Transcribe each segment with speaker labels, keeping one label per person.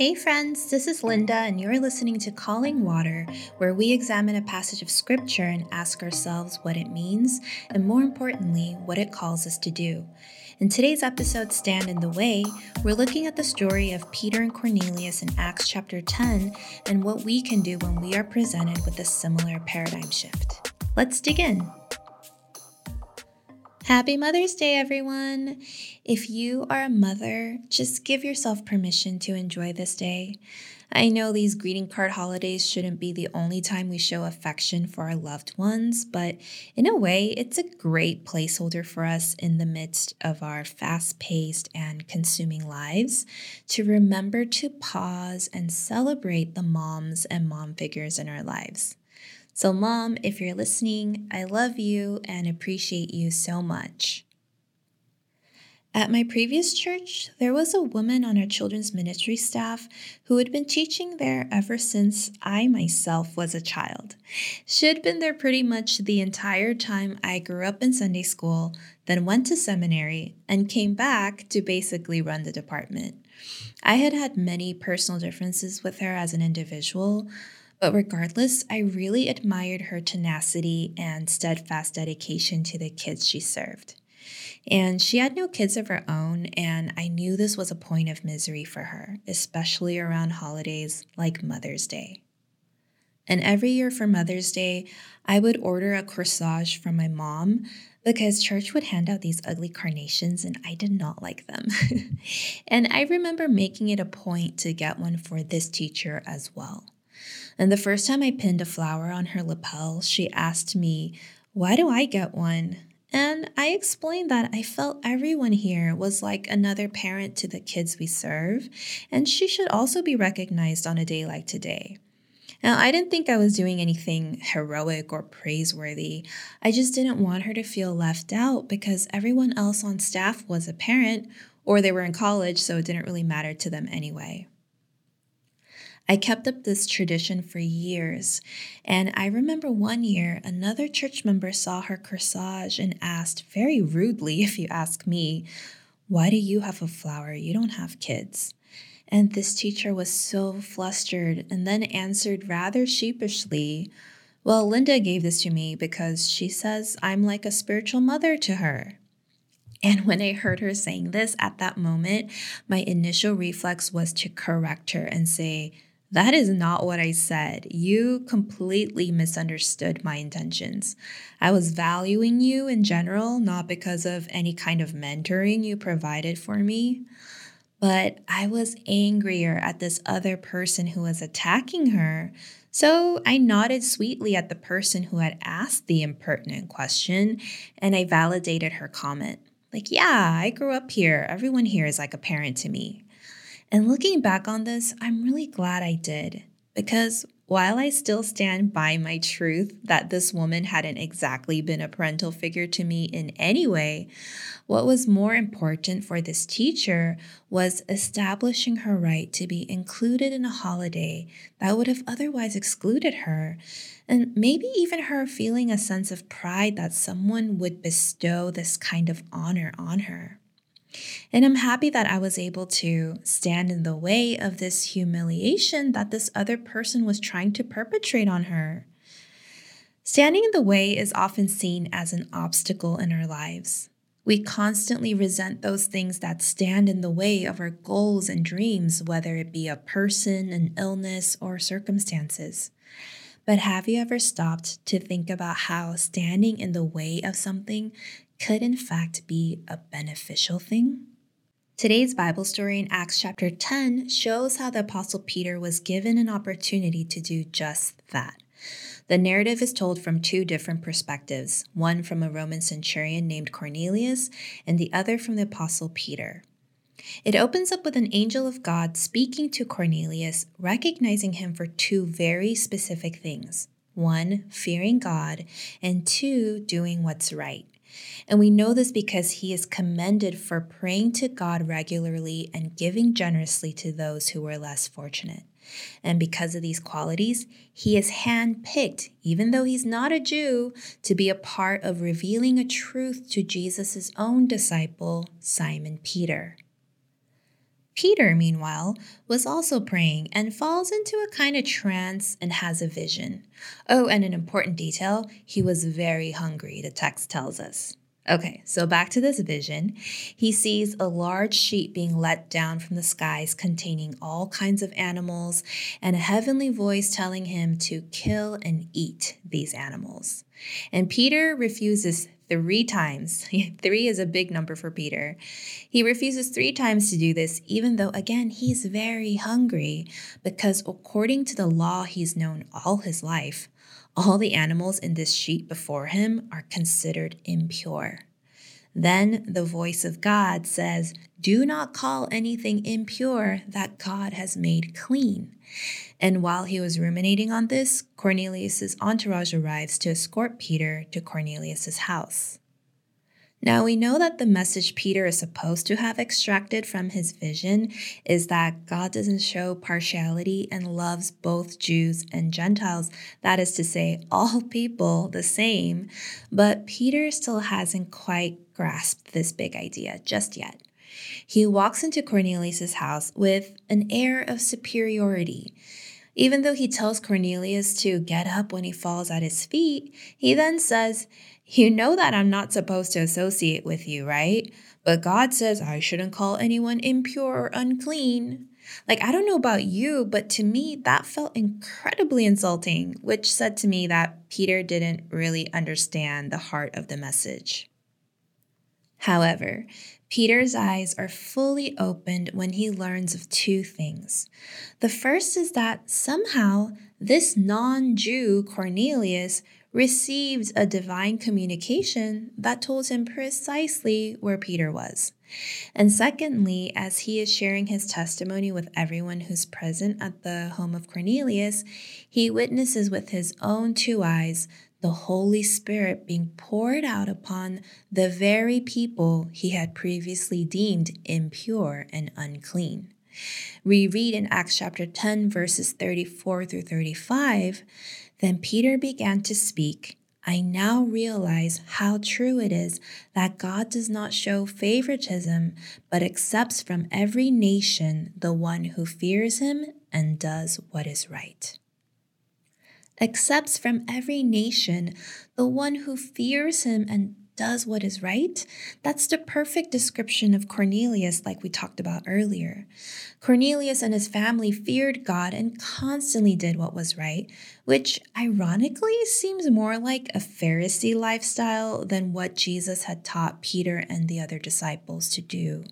Speaker 1: Hey, friends, this is Linda, and you're listening to Calling Water, where we examine a passage of Scripture and ask ourselves what it means, and more importantly, what it calls us to do. In today's episode, Stand in the Way, we're looking at the story of Peter and Cornelius in Acts chapter 10 and what we can do when we are presented with a similar paradigm shift. Let's dig in. Happy Mother's Day, everyone! If you are a mother, just give yourself permission to enjoy this day. I know these greeting card holidays shouldn't be the only time we show affection for our loved ones, but in a way, it's a great placeholder for us in the midst of our fast paced and consuming lives to remember to pause and celebrate the moms and mom figures in our lives. So, mom, if you're listening, I love you and appreciate you so much. At my previous church, there was a woman on our children's ministry staff who had been teaching there ever since I myself was a child. She had been there pretty much the entire time I grew up in Sunday school, then went to seminary, and came back to basically run the department. I had had many personal differences with her as an individual, but regardless, I really admired her tenacity and steadfast dedication to the kids she served. And she had no kids of her own, and I knew this was a point of misery for her, especially around holidays like Mother's Day. And every year for Mother's Day, I would order a corsage from my mom because church would hand out these ugly carnations and I did not like them. and I remember making it a point to get one for this teacher as well. And the first time I pinned a flower on her lapel, she asked me, Why do I get one? And I explained that I felt everyone here was like another parent to the kids we serve, and she should also be recognized on a day like today. Now, I didn't think I was doing anything heroic or praiseworthy. I just didn't want her to feel left out because everyone else on staff was a parent or they were in college, so it didn't really matter to them anyway. I kept up this tradition for years, and I remember one year another church member saw her corsage and asked, very rudely, if you ask me, Why do you have a flower? You don't have kids. And this teacher was so flustered and then answered rather sheepishly, Well, Linda gave this to me because she says I'm like a spiritual mother to her. And when I heard her saying this at that moment, my initial reflex was to correct her and say, that is not what I said. You completely misunderstood my intentions. I was valuing you in general, not because of any kind of mentoring you provided for me. But I was angrier at this other person who was attacking her. So I nodded sweetly at the person who had asked the impertinent question and I validated her comment. Like, yeah, I grew up here. Everyone here is like a parent to me. And looking back on this, I'm really glad I did because while I still stand by my truth that this woman hadn't exactly been a parental figure to me in any way, what was more important for this teacher was establishing her right to be included in a holiday that would have otherwise excluded her, and maybe even her feeling a sense of pride that someone would bestow this kind of honor on her. And I'm happy that I was able to stand in the way of this humiliation that this other person was trying to perpetrate on her. Standing in the way is often seen as an obstacle in our lives. We constantly resent those things that stand in the way of our goals and dreams, whether it be a person, an illness, or circumstances. But have you ever stopped to think about how standing in the way of something could in fact be a beneficial thing? Today's Bible story in Acts chapter 10 shows how the Apostle Peter was given an opportunity to do just that. The narrative is told from two different perspectives one from a Roman centurion named Cornelius, and the other from the Apostle Peter. It opens up with an angel of God speaking to Cornelius, recognizing him for two very specific things one, fearing God, and two, doing what's right. And we know this because he is commended for praying to God regularly and giving generously to those who were less fortunate. And because of these qualities, he is handpicked, even though he's not a Jew, to be a part of revealing a truth to Jesus' own disciple, Simon Peter. Peter, meanwhile, was also praying and falls into a kind of trance and has a vision. Oh, and an important detail he was very hungry, the text tells us. Okay, so back to this vision. He sees a large sheet being let down from the skies containing all kinds of animals, and a heavenly voice telling him to kill and eat these animals. And Peter refuses three times. three is a big number for Peter. He refuses three times to do this, even though, again, he's very hungry, because according to the law he's known all his life, all the animals in this sheet before him are considered impure. Then the voice of God says, Do not call anything impure that God has made clean. And while he was ruminating on this, Cornelius's entourage arrives to escort Peter to Cornelius's house. Now we know that the message Peter is supposed to have extracted from his vision is that God doesn't show partiality and loves both Jews and Gentiles, that is to say, all people the same. But Peter still hasn't quite grasped this big idea just yet. He walks into Cornelius's house with an air of superiority. Even though he tells Cornelius to get up when he falls at his feet, he then says, you know that I'm not supposed to associate with you, right? But God says I shouldn't call anyone impure or unclean. Like, I don't know about you, but to me, that felt incredibly insulting, which said to me that Peter didn't really understand the heart of the message. However, Peter's eyes are fully opened when he learns of two things. The first is that somehow this non Jew, Cornelius, received a divine communication that told him precisely where Peter was. And secondly, as he is sharing his testimony with everyone who's present at the home of Cornelius, he witnesses with his own two eyes the Holy Spirit being poured out upon the very people he had previously deemed impure and unclean. We read in Acts chapter 10, verses 34 through 35 then Peter began to speak. I now realize how true it is that God does not show favoritism, but accepts from every nation the one who fears him and does what is right. Accepts from every nation the one who fears him and does what is right, that's the perfect description of Cornelius, like we talked about earlier. Cornelius and his family feared God and constantly did what was right, which ironically seems more like a Pharisee lifestyle than what Jesus had taught Peter and the other disciples to do.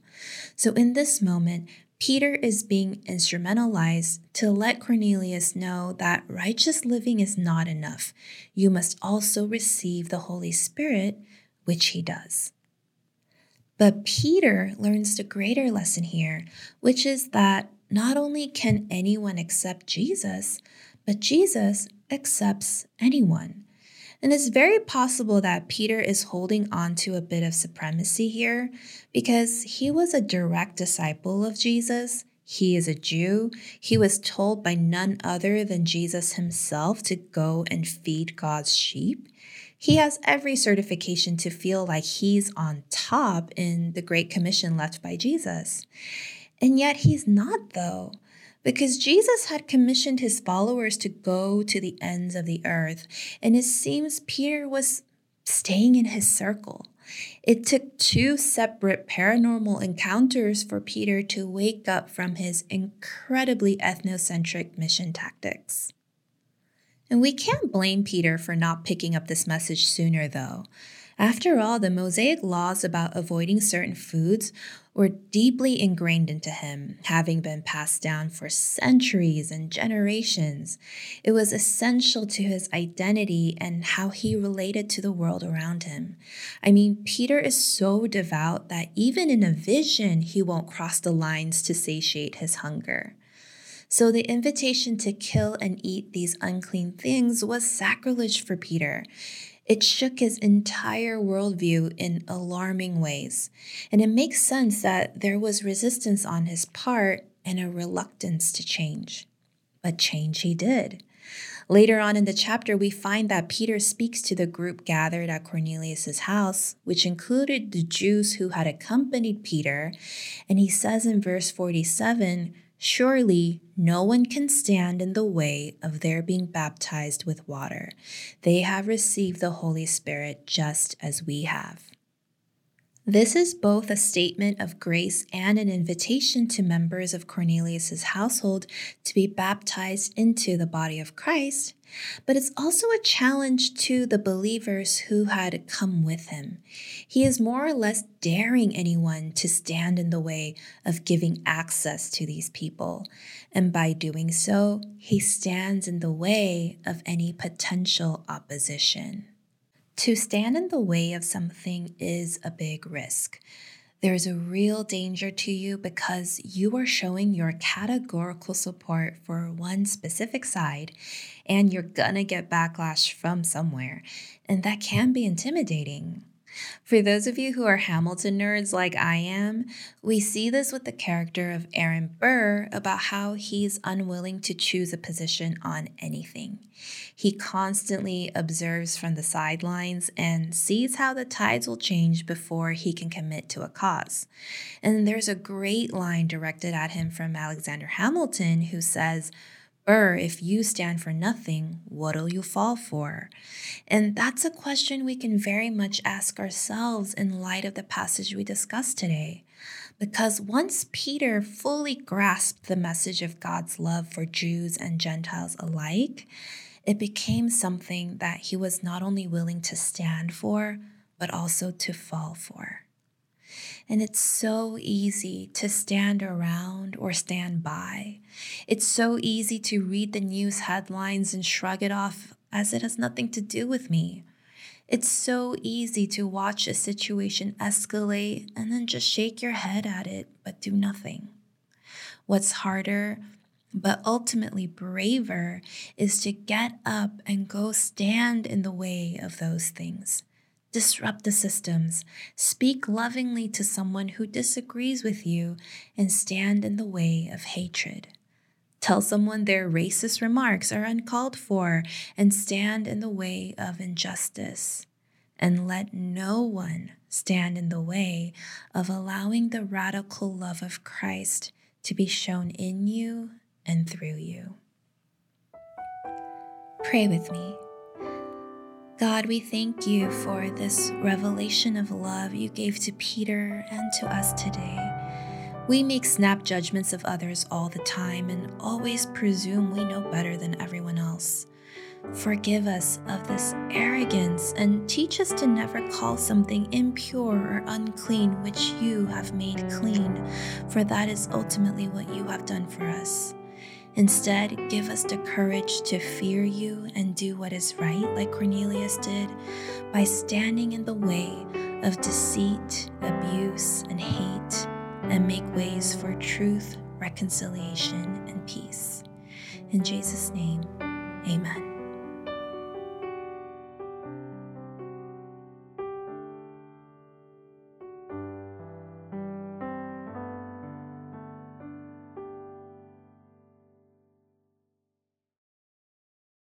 Speaker 1: So in this moment, Peter is being instrumentalized to let Cornelius know that righteous living is not enough. You must also receive the Holy Spirit which he does. But Peter learns the greater lesson here, which is that not only can anyone accept Jesus, but Jesus accepts anyone. And it's very possible that Peter is holding on to a bit of supremacy here because he was a direct disciple of Jesus. He is a Jew. He was told by none other than Jesus himself to go and feed God's sheep. He has every certification to feel like he's on top in the Great Commission left by Jesus. And yet he's not, though, because Jesus had commissioned his followers to go to the ends of the earth, and it seems Peter was staying in his circle. It took two separate paranormal encounters for Peter to wake up from his incredibly ethnocentric mission tactics. And we can't blame Peter for not picking up this message sooner, though. After all, the Mosaic laws about avoiding certain foods were deeply ingrained into him, having been passed down for centuries and generations. It was essential to his identity and how he related to the world around him. I mean, Peter is so devout that even in a vision, he won't cross the lines to satiate his hunger. So the invitation to kill and eat these unclean things was sacrilege for Peter. It shook his entire worldview in alarming ways. And it makes sense that there was resistance on his part and a reluctance to change. But change he did. Later on in the chapter, we find that Peter speaks to the group gathered at Cornelius's house, which included the Jews who had accompanied Peter, and he says in verse 47, Surely no one can stand in the way of their being baptized with water. They have received the Holy Spirit just as we have. This is both a statement of grace and an invitation to members of Cornelius's household to be baptized into the body of Christ, but it's also a challenge to the believers who had come with him. He is more or less daring anyone to stand in the way of giving access to these people, and by doing so, he stands in the way of any potential opposition. To stand in the way of something is a big risk. There is a real danger to you because you are showing your categorical support for one specific side and you're gonna get backlash from somewhere. And that can be intimidating. For those of you who are Hamilton nerds like I am, we see this with the character of Aaron Burr about how he's unwilling to choose a position on anything. He constantly observes from the sidelines and sees how the tides will change before he can commit to a cause. And there's a great line directed at him from Alexander Hamilton who says, or if you stand for nothing, what'll you fall for? And that's a question we can very much ask ourselves in light of the passage we discussed today. Because once Peter fully grasped the message of God's love for Jews and Gentiles alike, it became something that he was not only willing to stand for, but also to fall for. And it's so easy to stand around or stand by. It's so easy to read the news headlines and shrug it off as it has nothing to do with me. It's so easy to watch a situation escalate and then just shake your head at it but do nothing. What's harder, but ultimately braver, is to get up and go stand in the way of those things disrupt the systems, speak lovingly to someone who disagrees with you, and stand in the way of hatred. Tell someone their racist remarks are uncalled for and stand in the way of injustice. And let no one stand in the way of allowing the radical love of Christ to be shown in you and through you. Pray with me. God, we thank you for this revelation of love you gave to Peter and to us today. We make snap judgments of others all the time and always presume we know better than everyone else. Forgive us of this arrogance and teach us to never call something impure or unclean which you have made clean, for that is ultimately what you have done for us. Instead, give us the courage to fear you and do what is right, like Cornelius did, by standing in the way of deceit, abuse, and hate, and make ways for truth, reconciliation, and peace. In Jesus' name, amen.